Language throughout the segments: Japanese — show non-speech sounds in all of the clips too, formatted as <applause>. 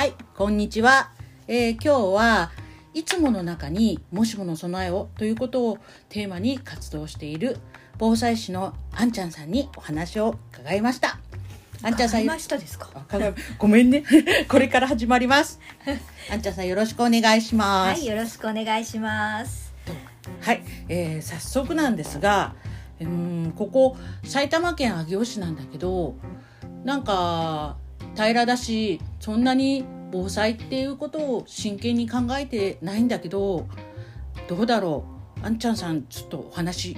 はい、こんにちは。えー今日はいつもの中にもしもの備えをということをテーマに活動している防災士のあんちゃんさんにお話を伺いました。あんちゃんさん、買いましたですか？あかごめんね。<laughs> これから始まります。<laughs> あんちゃんさんよろしくお願いします。はいよろしくお願いしますはい、えー早速なんですが、うーんここ埼玉県上尾市なんだけどなんか平らだしそんなに防災っていうことを真剣に考えてないんだけどどうだろう？あんちゃんさんちょっとお話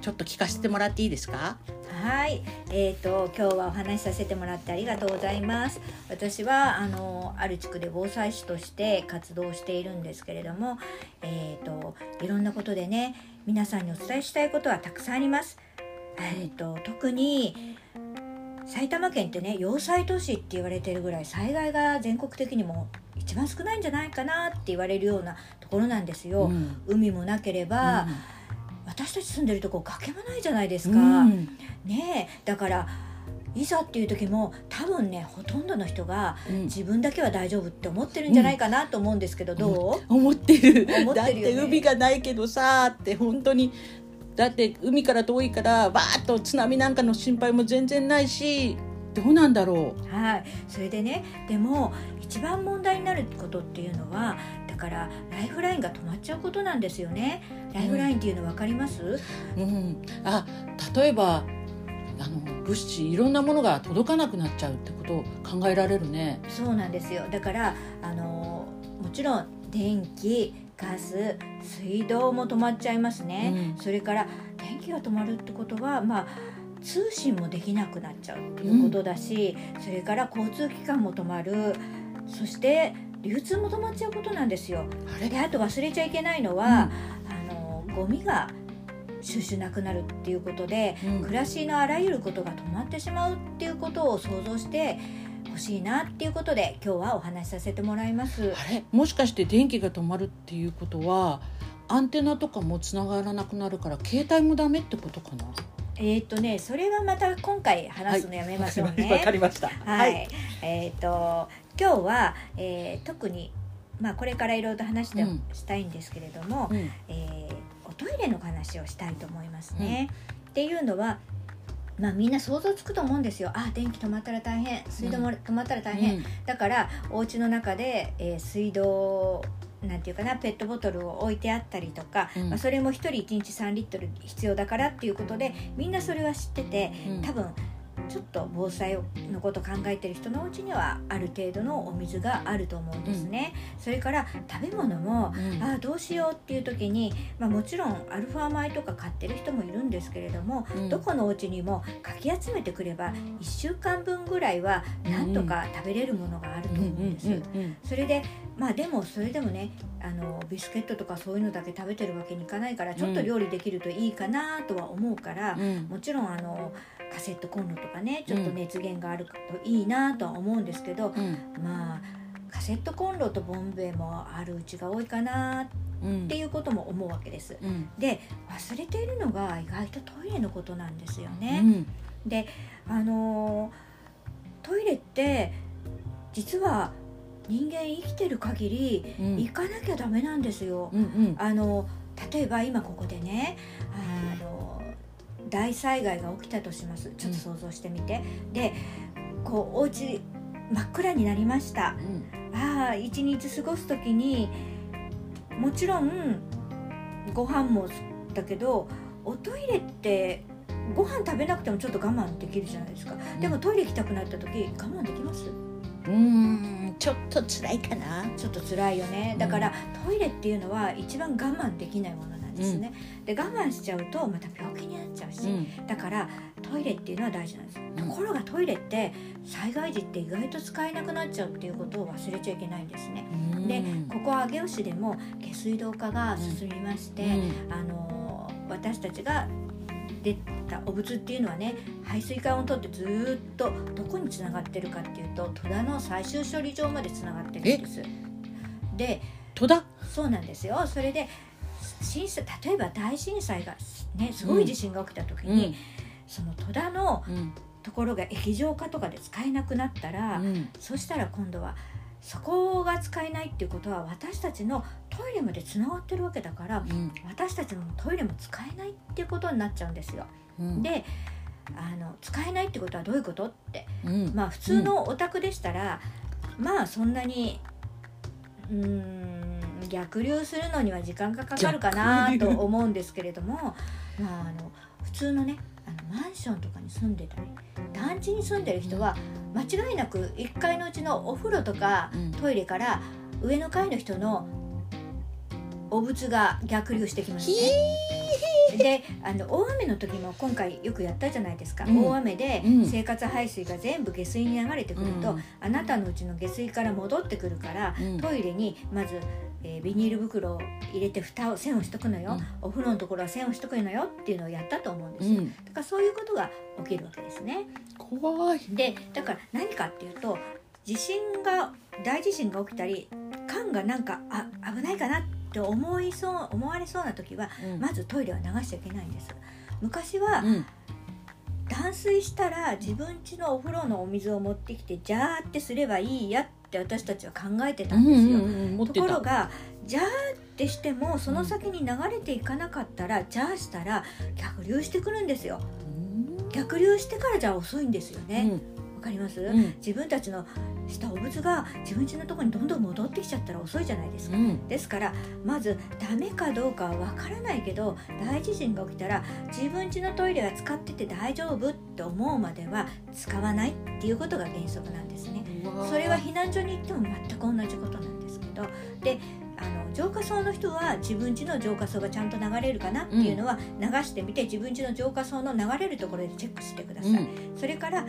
ちょっと聞かせてもらっていいですか？はい。えー、と今日はお話しさせてもらってありがとうございます。私はあのある地区で防災士として活動しているんですけれどもえー、といろんなことでね皆さんにお伝えしたいことはたくさんあります。えー、と特に埼玉県ってね要塞都市って言われてるぐらい災害が全国的にも一番少ないんじゃないかなって言われるようなところなんですよ、うん。海もなければ、私たち住んでるとこ崖もないじゃないですか、うん。ねえだからいざっていう時も多分ねほとんどの人がうん。自分だけは大丈夫って思ってるんじゃないかなと思うんですけど、どう？思ってる。思ってるよね。だって海がないけどさって本当にだって海から遠いからバーッと津波なんかの心配も全然ないしどうなんだろはい。それでねでも一番問題になることっていうのはだからライフラインが止まっちゃうことなんですよね。ライフラインっていうの分かります、う、うん、あ例えばあの物資いろんなものが届かなくなっちゃうってことを考えられるね。そうなんですよ。だからあのもちろん電気ガス水道も止まっちゃいますね、うん。それから電気が止まるってことはまあ通信もできなくなっちゃうっていうことだし、それから交通機関も止まる。そして流通も止まっちゃうことなんですよ。あれ？であと忘れちゃいけないのは、あのゴミが収集なくなるっていうことで、うん。暮らしのあらゆることが止まってしまうっていうことを想像してほしいなっていうことで今日はお話しさせてもらいます。あれ？もしかして電気が止まるっていうことはアンテナとかもつながらなくなるから携帯もダメってことかな？えっ、とねそれはまた今回話すのやめましょうね。<laughs> わかりました。はい、えっ、と今日は、えー特にまあこれからいろいろと話して、うんしたいんですけれども、うんえーおトイレの話をしたいと思いますね。っていうのは。まあみんな想像つくと思うんですよ。あ、電気止まったら大変、水道も止まったら大変。うん。だからお家の中で、えー水道なんていうかなペットボトルを置いてあったりとか、うん。まあ、それも1人1日3リットル必要だからっていうことでみんなそれは知っててうん。多分ちょっと防災のこと考えてる人のうちにはある程度のお水があると思うんですね。それから食べ物もうん。ああどうしようっていう時に、まあ、もちろんアルファ米とか買ってる人もいるんですけれども、うん。どこのお家にもかき集めてくれば1週間分ぐらいはなんとか食べれるものがあると思うんです。うんうんそれでまあでもそれでもねあのビスケットとかそういうのだけ食べてるわけにいかないからちょっと料理できるといいかなとは思うから、うんうん。もちろんあのカセットコンロとかねちょっと熱源があるといいなとは思うんですけど、うん。まあカセットコンロとボンベもあるうちが多いかなっうん。ていうことも思うわけです。うん。で忘れているのが意外とトイレのことなんですようね。ん。であのートイレって実は人間生きてる限りうん。行かなきゃダメなんですよ。うんうん。あの例えば今ここでねあの大災害が起きたとします。ちょっと想像してみて、でこうお家真っ暗になりました。ああ一日過ごす時にもちろんご飯もだけどおトイレってご飯食べなくてもちょっと我慢できるじゃないですか、でもトイレ行きたくなった時我慢できます？うんちょっと辛いかな。ちょっと辛いよね。だから、トイレっていうのは一番我慢できないもの。なんですね、で我慢しちゃうとまた病気になっちゃうし、うん。だからトイレっていうのは大事なんです、ところがトイレって災害時って意外と使えなくなっちゃうっていうことを忘れちゃいけないんですね。でここ上尾市でも下水道化が進みまして、あの私たちが出たお物っていうのはね排水管を取ってずーっとどこにつながってるかっていうと戸田の最終処理場までつながってるんです。で戸田？そうなんですよ。それで震災例えば大震災がねすごい地震が起きた時に、その戸田のうん。ところが液状化とかで使えなくなったら、うん。そしたら今度はそこが使えないっていうことは私たちのトイレまでつながってるわけだからうん。私たちのトイレも使えないっていうことになっちゃうんですよ。うん。であの使えないってことはどういうことってうん。まあ普通のお宅でしたら、まあそんなにうーん逆流するのには時間がかかるかなと思うんですけれども、<laughs> まあ、あの普通のねあのマンションとかに住んでたり団地に住んでる人は間違いなく1階のうちのお風呂とかうん。トイレから上の階の人のお物が逆流してきますね。であの大雨の時も今回よくやったじゃないですか、うん。大雨でうん。生活排水が全部下水に流れてくると、うん。あなたのうちの下水から戻ってくるから、うん。トイレにまず、えービニール袋を入れて蓋を線をしとくのよ、うん。お風呂のところは線をしとくのよ。っていうのをやったと思うんですよ、うん。だからそういうことが起きるわけですね。怖い。でだから何かっていうと地震が大地震が起きたり缶がなんかあ危ないかなって思いそう思われそうな時はうん。まずトイレは流しちゃいけないんです。昔はうん。断水したら自分家のお風呂のお水を持ってきてジャーってすればいいやって私たちは考えてたうんんですよ、うんうんところがジャーってしてもその先に流れていかなかったら、ジャーしたら逆流してくるんですよ。うん。逆流してからじゃ遅いんですよね。わ、かります、うん。自分たちのしたお物が自分家のところにどんどん戻ってきちゃったら遅いじゃないですか、うん。ですからまずダメかどうかはわからないけど大地震が起きたら自分家のトイレは使ってて大丈夫って思うまでは使わないっていうことが原則なんですね。それは避難所に行っても全く同じことなんですけどであの浄化槽の人は自分家の浄化槽がちゃんと流れるかなっていうのは流してみて自分家の浄化槽の流れるところでチェックしてください。うん。それから、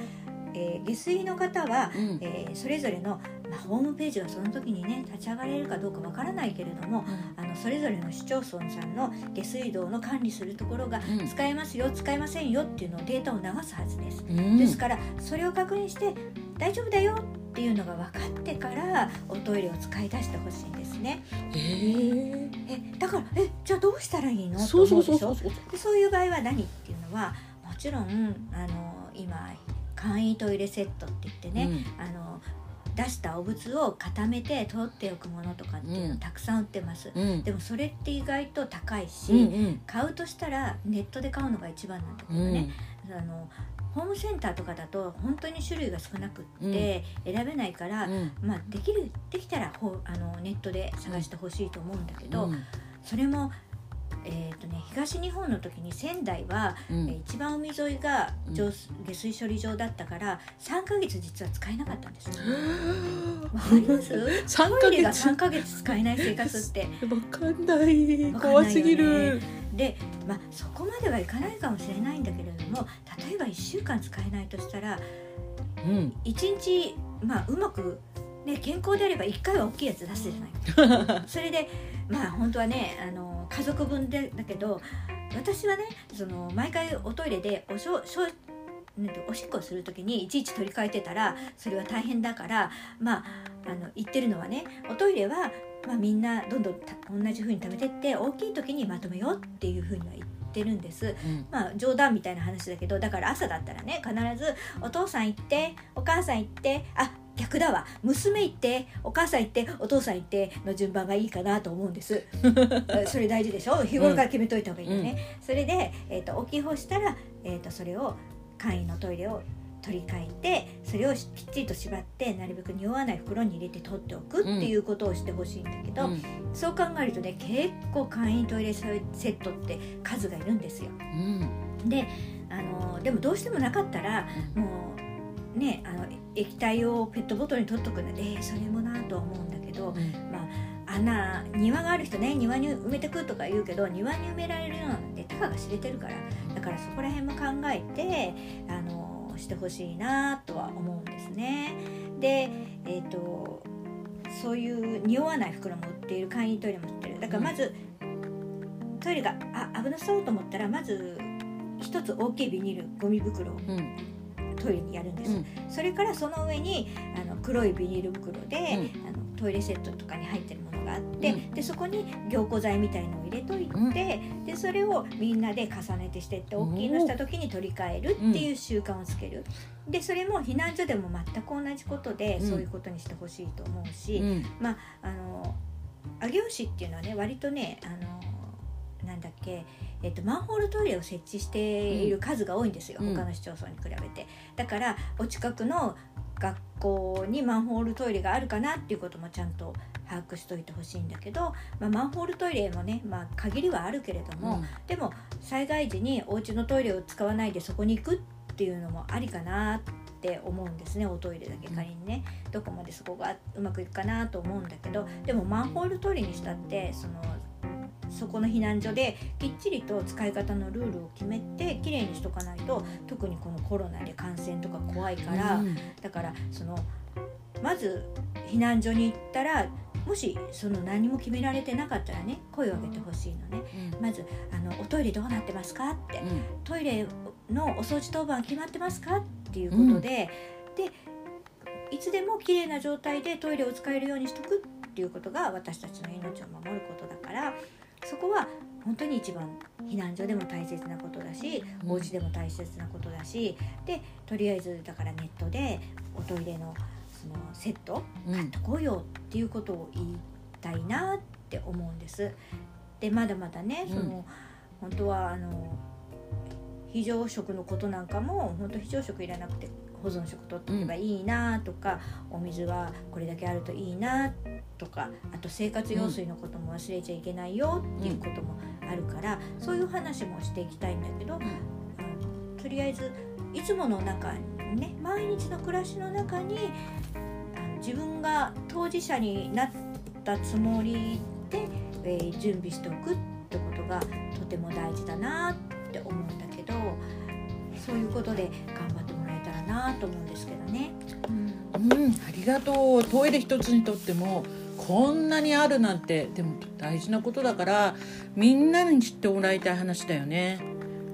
えー下水の方はうん。えーそれぞれの、まあ、ホームページがその時にね立ち上がれるかどうかわからないけれどもあのそれぞれの市町村さんの下水道の管理するところがうん。使えますよ使えませんよっていうのをデータを流すはずです。うん。ですからそれを確認して大丈夫だよっていうのが分かってからおトイレを使い出してほしいんですね。へええだからえじゃあどうしたらいいの？そうそうそう。そうでそういう場合は何っていうのはもちろんあの今簡易トイレセットって言ってね、あの出したお物を固めて取っておくものとかっていううん。のたくさん売ってます、うん。うんでもそれって意外と高いし、うんうん。買うとしたらネットで買うのが一番なんだけどね、あのホームセンターとかだと本当に種類が少なくって選べないから、うん。まあ、できるできたらほあのネットで探してほしいと思うんだけど、うん。それも、えーとね、東日本の時に仙台は、うん。えー一番海沿いがうん。下水処理場だったから3ヶ月実は使えなかったんですよ。わかります？<laughs> 三トイレがヶ月3ヶ月使えない生活って。わかんない。ね。怖すぎる。で、まあ、そこまではいかないかもしれないんだけれども例えば1週間使えないとしたらうん。1日、まあ、うまく、ね、健康であれば1回は大きいやつ出すじゃない <laughs> それでまあ本当はねあの家族分でだけど私はねその毎回おトイレでおしょしょなんておしっこをする時にいちいち取り替えてたらそれは大変だからまああの言ってるのはねおトイレは、まあ、みんなどんどんた同じ風に貯めてって大きい時にまとめようっていう風には言ってるんです。うんまあ冗談みたいな話だけどだから朝だったらね必ず「お父さん行ってお母さん行ってあ逆だわ。娘行ってお母さん行ってお父さん行って」の順番がいいかなと思うんです。<laughs> それ大事でしょ？日頃から決めといた方がいいよね、それで、えー、と大きい方したら、えー、とそれを簡易のトイレを取り替えてそれをしきっちりと縛ってなるべく匂わない袋に入れて取っておくっていうことをしてほしいんだけど、うん。そう考えるとね結構簡易トイレセットって数がいるんですよ。うん。であのでもどうしてもなかったらもうねあの液体をペットボトルに取っとくので、えーそれもなとは思うんだけど、うん。まあ穴庭がある人ね庭に埋めてくとか言うけど庭に埋められるようなのってたかが知れてるからだからそこら辺も考えてあのしてほしいなとは思うんですね。でえっ、とそういう匂わない袋も売っている簡易トイレも売ってる。だからまず、トイレがあ危なそうと思ったらまず一つ大きいビニールゴミ袋をにやるんです、うん。それからその上にあの黒いビニール袋で、うん。あのトイレセットとかに入ってるものがあって、うん。でそこに凝固剤みたいのを入れといて、うん。でそれをみんなで重ねてしてって大きいのした時に取り替えるっていう習慣をつける、でそれも避難所でも全く同じことで、うん。そういうことにしてほしいと思うし、うん。まああの上尾市っていうのはね割とねあのなんだっけ、えっと、マンホールトイレを設置している数が多いんですよ、うん。他の市町村に比べて。だからお近くの学校にマンホールトイレがあるかなっていうこともちゃんと把握しといてほしいんだけど、まあ、マンホールトイレもね、まあ、限りはあるけれども、でも災害時にお家のトイレを使わないでそこに行くっていうのもありかなって思うんですねおトイレだけ仮にね、どこまでそこがうまくいくかなと思うんだけどでもマンホールトイレにしたってそのそこの避難所できっちりと使い方のルールを決めてきれいにしとかないと特にこのコロナで感染とか怖いから、うんだからそのまず避難所に行ったらもしその何も決められてなかったらね声を上げてほしいのねまずあの「おトイレどうなってますか?」ってうん「トイレのお掃除当番決まってますか?」っていうことで、でいつでも綺麗な状態でトイレを使えるようにしとくっていうことが私たちの命を守ることだからそこは本当に一番避難所でも大切なことだしうん。お家でも大切なことだしでとりあえずだからネットでおトイレのそのセットうん。とこうよっていうことを言いたいなって思うんです。でまだまだねその、うん本当はあの非常食のことなんかも本当非常食いらなくて保存食取っておけばいいなとか、お水はこれだけあるといいなとかあと生活用水のことも忘れちゃいけないよっていうこともあるから、そういう話もしていきたいんだけど、あのとりあえずいつもの中にね毎日の暮らしの中にあの自分が当事者になったつもりで、えー準備しておくってことがとても大事だなって思うんだけどそういうことで頑張ってもらえたらなと思うんですけどね。うん。うん、ありがとう。トイレ一つにとってもこんなにあるなんてでも大事なことだからみんなに知ってもらいたい話だよね。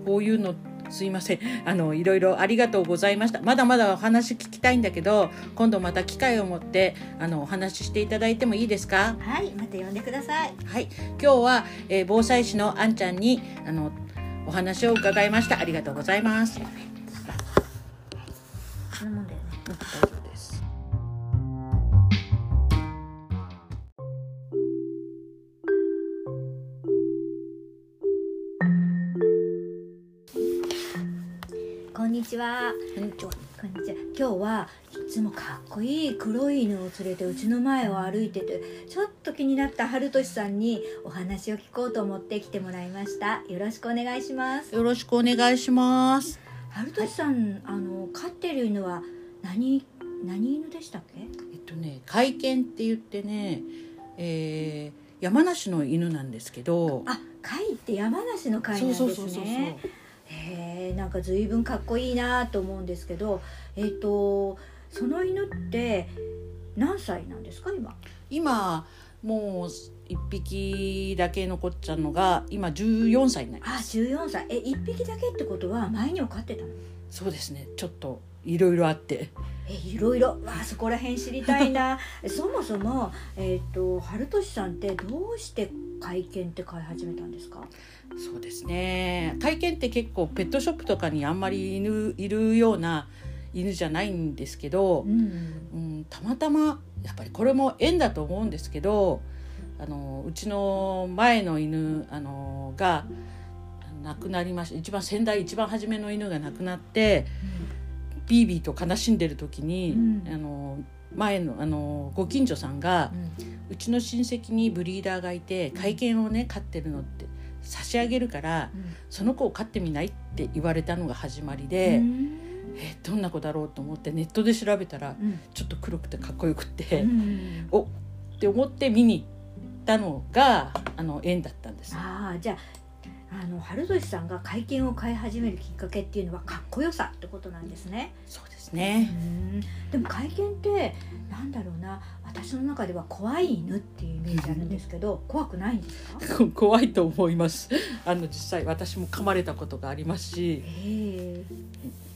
こういうのすいません。あのいろいろありがとうございました。まだまだお話聞きたいんだけど今度また機会を持ってあのお話ししていただいてもいいですか？はい、また呼んでください。はい。今日は、えー防災士のあんちゃんにあのお話を伺いました。ありがとうございます、うんそんなもんんにちは。こんにちはこんにちは。今日はいつもかっこいい黒い犬を連れてうちの前を歩いててちょっと気になった春俊さんにお話を聞こうと思って来てもらいました。よろしくお願いします。よろしくお願いします春俊さん、あの飼ってる犬は何何犬でしたっけ？えっとね会見って言ってね、えー山梨の犬なんですけどあ、飼いって山梨の飼いなんですそうそうそうそうね。へえ、なんか随分かっこいいなと思うんですけど、えっ、とその犬って何歳なんですか今？今もう一匹だけ残っちゃうのが今14歳になりあ、ます14歳。え、一匹だけってことは前にも飼ってたの？そうですねちょっといろいろあってえ、いろいろ。わあ、そこら辺知りたいな。<laughs> そもそもえっ、と春俊さんってどうして会見って飼い始めたんですか？そうですね会見って結構ペットショップとかにあんまり犬いるような犬じゃないんですけど、うん。うん、たまたまやっぱりこれも縁だと思うんですけどあのうちの前の犬あのが亡くなりました一番先代一番初めの犬が亡くなってビービーと悲しんでる時に、うんあの前のあのご近所さんがうんうちの親戚にブリーダーがいて会見をね飼ってるのって差し上げるからその子を飼ってみないって言われたのが始まりで、うんえどんな子だろうと思ってネットで調べたらうんちょっと黒くてかっこよくて。うんおって思って見に行ったのがあの縁だったんです。ああじゃああの春年さんが会見を飼い始めるきっかけっていうのはかっこよさってことなんですね。そうですうね。んでも会見ってなんだろうな私の中では怖い犬っていうイメージあるんですけど <laughs> 怖くないんですか？<laughs> 怖いと思います。あの実際私も噛まれたことがありますし、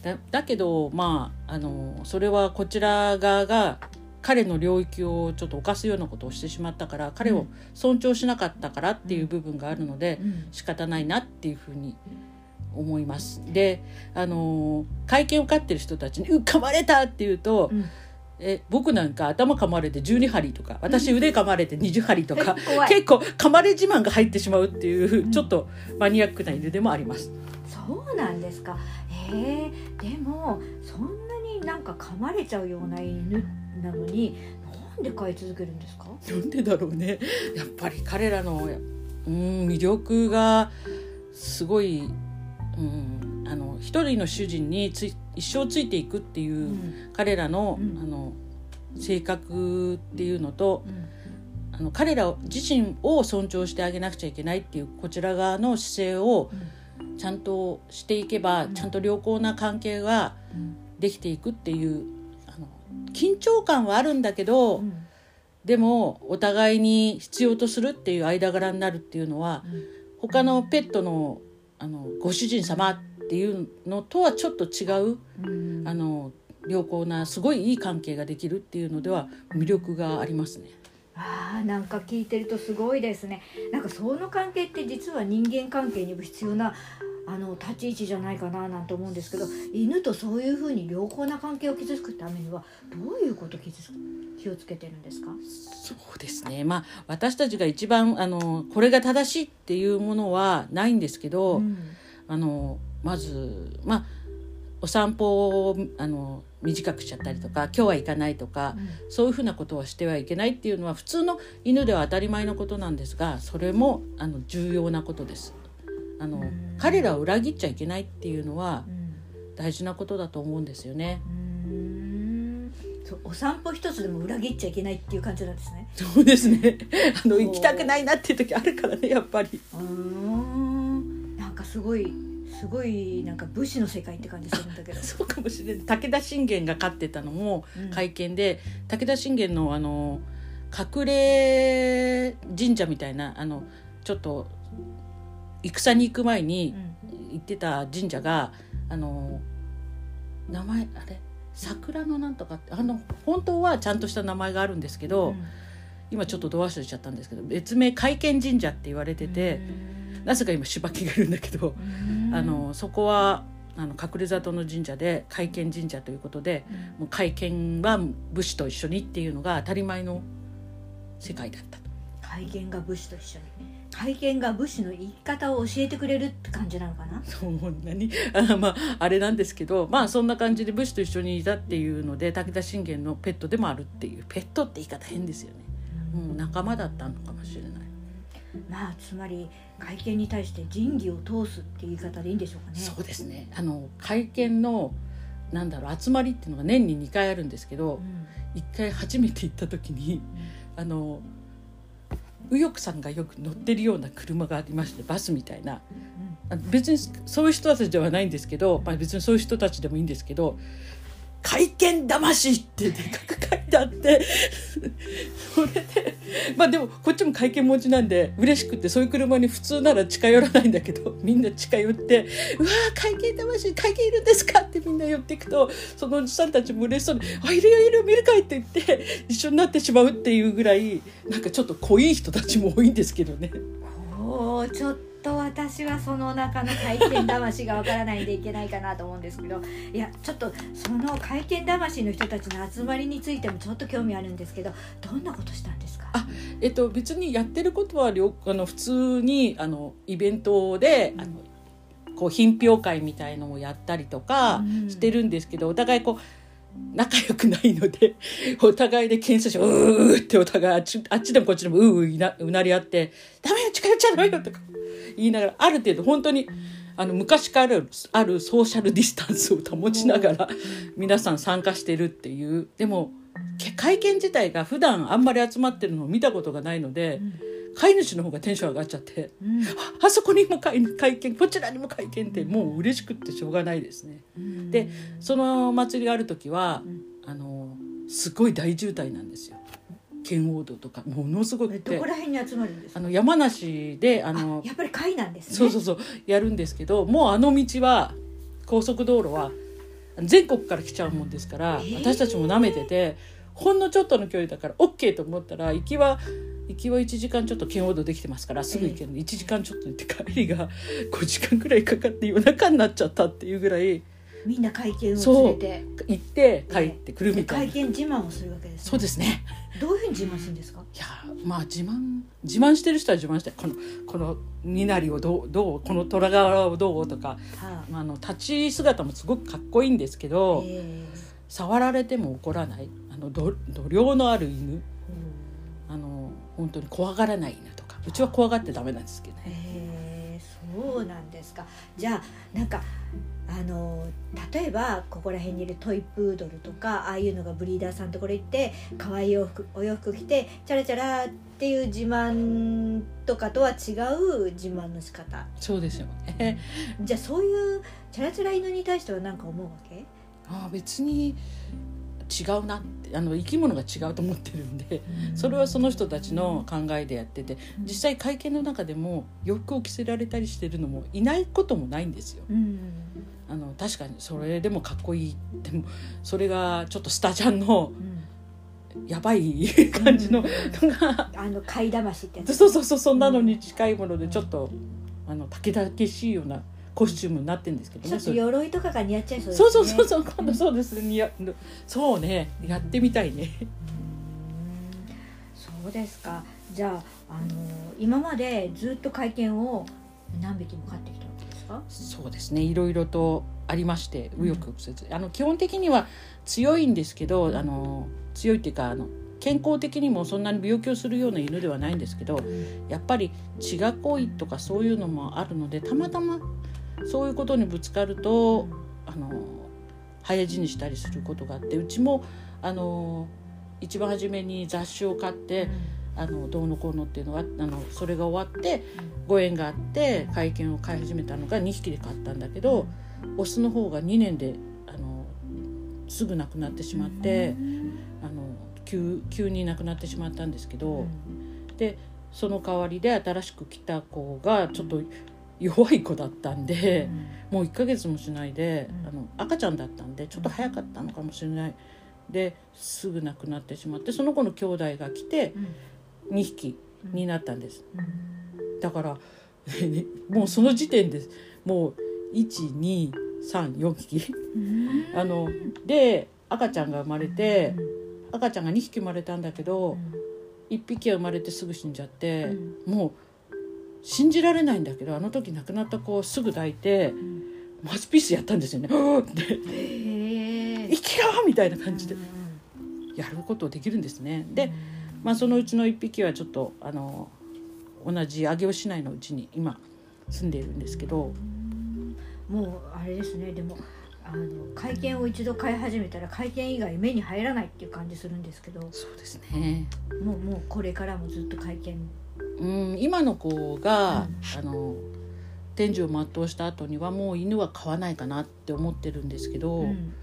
だだけどまああのそれはこちら側が彼の領域をちょっと犯すようなことをしてしまったから彼を尊重しなかったからっていう部分があるので、うん。仕方ないなっていうふうに思います。であの会見を受かってる人たちに「う噛まれた!」って言うと、うん。え僕なんか頭噛まれて12針とか私腕噛まれて20針とか結構噛まれ自慢が入ってしまうっていう、うん。ちょっとマニアックな犬でもあります。そうなんですか。へえでもそんなになんか噛まれちゃうような犬なのになんで飼い続けるんですか？なんでだろうね。<laughs> やっぱり彼らのうん魅力がすごい、うん、あの一人の主人につい一生ついていくっていう、うん。彼らの,、うん。あの性格っていうのとうん。あの彼ら自身を尊重してあげなくちゃいけないっていうこちら側の姿勢をちゃんとしていけば、うん。ちゃんと良好な関係がうん。できていくっていう緊張感はあるんだけど、うん。でもお互いに必要とするっていう間柄になるっていうのは他のペットのあのご主人様っていうのとはちょっと違ううん。あの良好なすごいいい関係ができるっていうのでは魅力がありますね。あーなんか聞いてるとすごいですね。なんかその関係って実は人間関係にも必要なあの立ち位置じゃないかななんて思うんですけど犬とそういうふうに良好な関係を築くためにはどういうことを気づく気をつけてるんですか、そうですね。まあ私たちが一番あのこれが正しいっていうものはないんですけど、うん。あのまずまあお散歩をあの短くしちゃったりとか今日は行かないとか、そういうふうなことはしてはいけないっていうのは普通の犬では当たり前のことなんですがそれもあの重要なことです。あのうん彼らを裏切っちゃいけないっていうのはうん大事なことだと思うんですよね。うんそうお散歩一つでも裏切っちゃいけないっていう感じなんですね。そうですね。<laughs> あの行きたくないなっていう時あるからねやっぱり。うーんなんかすごいすごいなんか武士の世界って感じするんだけど。そうかもしれない。武田信玄が飼ってたのもうん会見で、武田信玄のあの隠れ神社みたいなあのちょっと戦に行く前に行ってた神社があの名前あれ桜のなんとかってあの本当はちゃんとした名前があるんですけど、今ちょっとど忘れしちゃったんですけど別名会見神社って言われてて、なぜか今柴木がいるんだけど、あのそこはあの隠れ里の神社で会見神社ということでもう会見は武士と一緒にっていうのが当たり前の世界だったと。会見が武士と一緒に会見が武士の言い方を教えてくれるって感じなのかな？そんなにあまああれなんですけどまあそんな感じで武士と一緒にいたっていうので武田信玄のペットでもあるっていうペットって言い方変ですよね、うん、仲間だったのかもしれない。まあつまり会見に対して仁義を通すって言い方でいいんでしょうかね。そうですねあの会見のなんだろう集まりっていうのが年に2回あるんですけどうん1回初めて行った時にあの右翼さんがよく乗ってるような車がありましてバスみたいな。あ別にそういう人たちではないんですけど、まあ、別にそういう人たちでもいいんですけど「会見魂」ってでかく書いてあってそれでまあでもこっちも会見持ちなんで嬉しくてそういう車に普通なら近寄らないんだけどみんな近寄って「うわー会見魂会見いるんですか?」ってみんな寄っていくとそのおじさんたちも嬉しそうに「あいるよいるよ見るかい」って言って一緒になってしまうっていうぐらいなんかちょっと濃い人たちも多いんですけどね。おちょっと私はその中の会見魂がわからないんでいけないかなと思うんですけどいやちょっとその会見魂の人たちの集まりについてもちょっと興味あるんですけどどんなことしたんですか？あえっと、別にやってることはあの普通にあのイベントで、あのこう品評会みたいのをやったりとかうん。してるんですけど、お互いこう仲良くないのでお互いで検査してうーってお互いあっちあっちでもこっちでもうーいなうなり合って「ダメよ近寄っちゃダメよ」とか言いながらある程度本当にあの昔からあるソーシャルディスタンスを保ちながら皆さん参加してるっていう。でも会見自体が普段あんまり集まってるのを見たことがないので、飼い主の方がテンション上がっちゃってうん。ああそこにも会会見こちらにも会見ってもう嬉しくってしょうがないですね。うん。でその祭りがある時は、うん。あのすごい大渋滞なんですよ。圏央道とかものすごくえどてこら辺に集まるんですか？あの山梨であのあやっぱり会なんですね。そうそうそうやるんですけどもうあの道は高速道路は全国から来ちゃうもんですから、えー。私たちも舐めててほんのちょっとの距離だから OK と思ったら行きは行きは1時間ちょっと圏央道できてますからすぐ行ける。の、1時間ちょっと行って帰りが5時間ぐらいかかって夜中になっちゃったっていうぐらいみんな会見を連れて。行って帰ってくるみでたいな、会見自慢をするわけです、ね、そうですね。どういうふうに自慢するんですか？いやまあ自慢自慢してる人は自慢してこのこの身なりをどうどうこの虎柄をどうとか、はまあ、あの立ち姿もすごくかっこいいんですけあど、え。触られても怒らない。あのど度量のある犬本当に怖がらない犬とかうちは怖がってダメなんですけどね。へえそうなんですかじゃあなんかあの例えばここら辺にいるトイプードルとかああいうのがブリーダーさんのところ行って可愛いお服お洋服着てチャラチャラっていう自慢とかとは違う自慢の仕方そうですよね。<laughs> じゃあそういうチャラチャラ犬に対しては何か思うわけ？ああ別に違うなってあの生き物が違うと思ってるんでそれはその人たちの考えでやってて実際会見の中でも洋服を着せられたりしてるのもいないこともないんですよ。うん。あの確かにそれでもかっこいいでもそれがちょっとスタジャンのうん。やばい感じののがあの買い魂ってやつ。そうそうそうそんなのに近いものでちょっとあの竹々しいようなコスチュームになってるんですけどちょっと鎧とかが似合っちゃいそうですね。そうそうそうそう今度そうです。ねやそうねやってみたいね。うん。そうですか。じゃあ、あの今までずっと会見を何匹も飼ってきたわけですか？そうですねいろいろとありまして右翼曲折。あの基本的には強いんですけどあの強いっていうかあの健康的にもそんなに病気をするような犬ではないんですけどやっぱり血が濃いとかそういうのもあるのでたまたまそういうことにぶつかるとあの早死にしたりすることがあってうちもあの一番初めに雑誌を買ってあのどうのこうのっていうのはあのそれが終わってご縁があって会見を飼い始めたのが2匹で飼ったんだけどオスの方が2年であのすぐ亡くなってしまってあの急急に亡くなってしまったんですけど。でその代わりで新しく来た子がちょっと弱い子だったんで、もう1ヶ月もしないで、うん。あの赤ちゃんだったんでちょっと早かったのかもしれない。ですぐ亡くなってしまってその子の兄弟が来て2匹になったんです。だから <laughs> もうその時点でもう1234匹。あので赤ちゃんが生まれて赤ちゃんが2匹生まれたんだけど、1匹は生まれてすぐ死んじゃって、もう信じられないんだけどあの時亡くなった子をすぐ抱いてマウスピースやったんですよね。うー <laughs> って。生きろみたいな感じで。やることできるんですね。で、まあ、そのうちの1匹はちょっとあの同じ上尾市内のうちに今住んでいるんですけど。もうあれですね。でもあの会見を一度飼い始めたら会見以外目に入らないっていう感じするんですけど。そうですね。もうもうこれからもずっと会見うん今の子が、うん。あの天寿を全うした後にはもう犬は飼わないかなって思ってるんですけど、うん。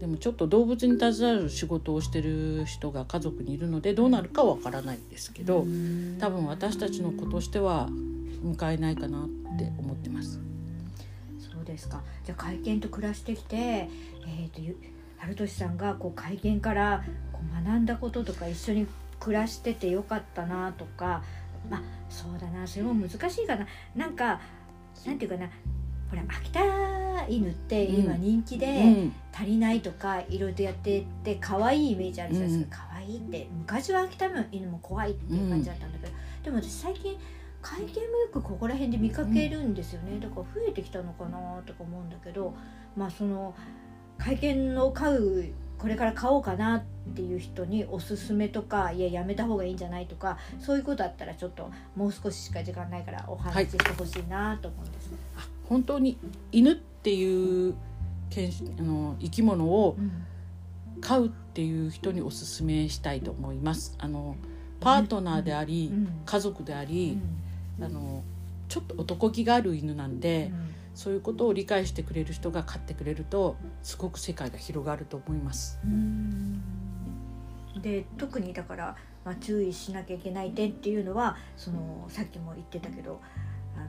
でもちょっと動物に携わる仕事をしてる人が家族にいるのでどうなるかわからないですけど、多分私たちの子としては迎えないかなって思ってます。そうですか。じゃあ会見と暮らしてきて、えー、とゆ春俊さんがこう会見からこう学んだこととか一緒に暮らしててよかったなとかまあそうだなそれも難しいかな。なんかなんていうかな。ほら秋田犬って今うん。人気で、うん。足りないとかいろいろとやってって可愛いイメージあるじゃないですか、可愛いって昔は秋田犬も怖いっていう感じだったんだけど、でも私最近会見もよくここら辺で見かけるんですよね、だから増えてきたのかなとか思うんだけどまあその会見を買うこれから買おうかなっていう人におすすめとかいややめた方がいいんじゃないとかそういうことだったらちょっともう少ししか時間ないからお話ししてほしいなと思うんです、あ本当に犬っていうあの生き物をうん。飼うっていう人におすすめしたいと思います。あのパートナーであり、うん。家族であうり、ん。あのちょっと男気がある犬なんで、うんそういうことを理解してくれる人が飼ってくれるとすごく世界が広がると思います。で特にだから、まあ、注意しなきゃいけない点っていうのはそのさっきも言ってたけどあの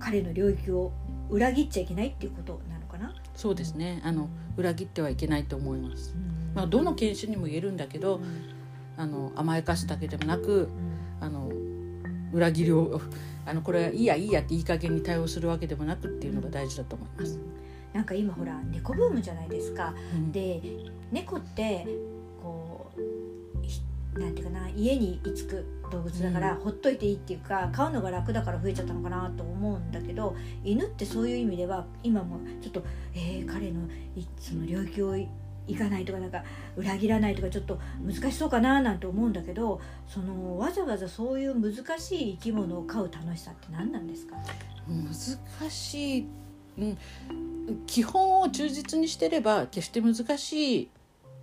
彼の領域を裏切っちゃいけないっていうことなのかな？そうですね。あの裏切ってはいけないと思います、まあ、どの犬種にも言えるんだけど、あの甘やかすだけでもなくあの裏切りをあのこれいいやいいやっていい加減に対応するわけでもなくっていうのが大事だと思います。なんか今ほら猫ブームじゃないですか。うんで猫ってこうひなんていうかな家に居つく動物だから、うんほっといていいっていうか飼うのが楽だから増えちゃったのかなと思うんだけど犬ってそういう意味では今もちょっと、えー彼のいその領域をい行かないとかなんか裏切らないとかちょっと難しそうかななんて思うんだけどそのわざわざそういう難しい生き物を飼う楽しさって何なんですか？難しい、うん、基本を忠実にしてれば決して難しい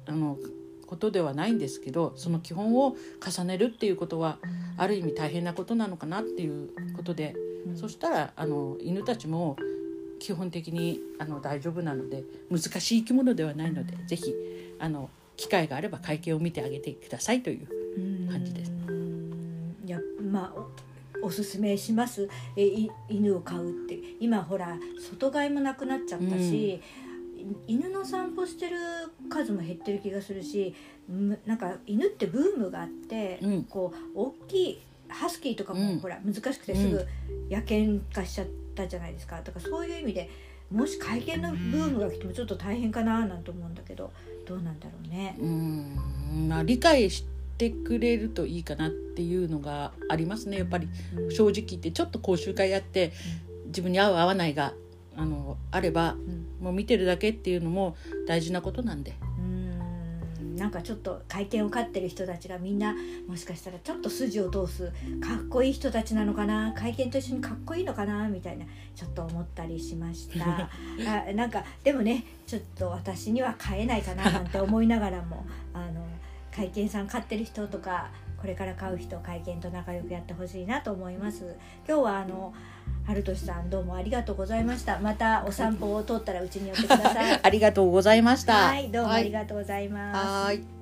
あのことではないんですけどその基本を重ねるっていうことはある意味大変なことなのかなっていうことで、そしたらあの犬たちも基本的にあの大丈夫なので難しい生き物ではないので、ぜひあの機会があれば会見を見てあげてくださいという感じです。うん。いやまあおおすすめします。えい犬を飼うって。今ほら外飼いもなくなっちゃったし、い犬の散歩してる数も減ってる気がするしむなんか犬ってブームがあって、うん。こう大きいハスキーとかも、うん。ほら難しくてすぐ野犬化しちゃったじゃないですか。だからそういう意味でもし会見のブームが来てもちょっと大変かななんて思うんだけどどうなんだろうね。うん。まあ理解してくれるといいかなっていうのがありますね。やっぱりうん。正直言ってちょっと講習会やって自分に合う合わないがあのあればうん。もう見てるだけっていうのも大事なことなんでなんかちょっと会見を飼ってる人たちがみんなもしかしたらちょっと筋を通すかっこいい人たちなのかな会見と一緒にかっこいいのかなみたいなちょっと思ったりしました。<laughs> あなんかでもねちょっと私には飼えないかななんて思いながらもあの会見さん飼ってる人とかこれから飼う人会見と仲良くやってほしいなと思います。今日はあの春俊さんどうもありがとうございました。またお散歩を通ったらうちに寄ってください。<laughs> ありがとうございました。はいどうもありがとうございます、はい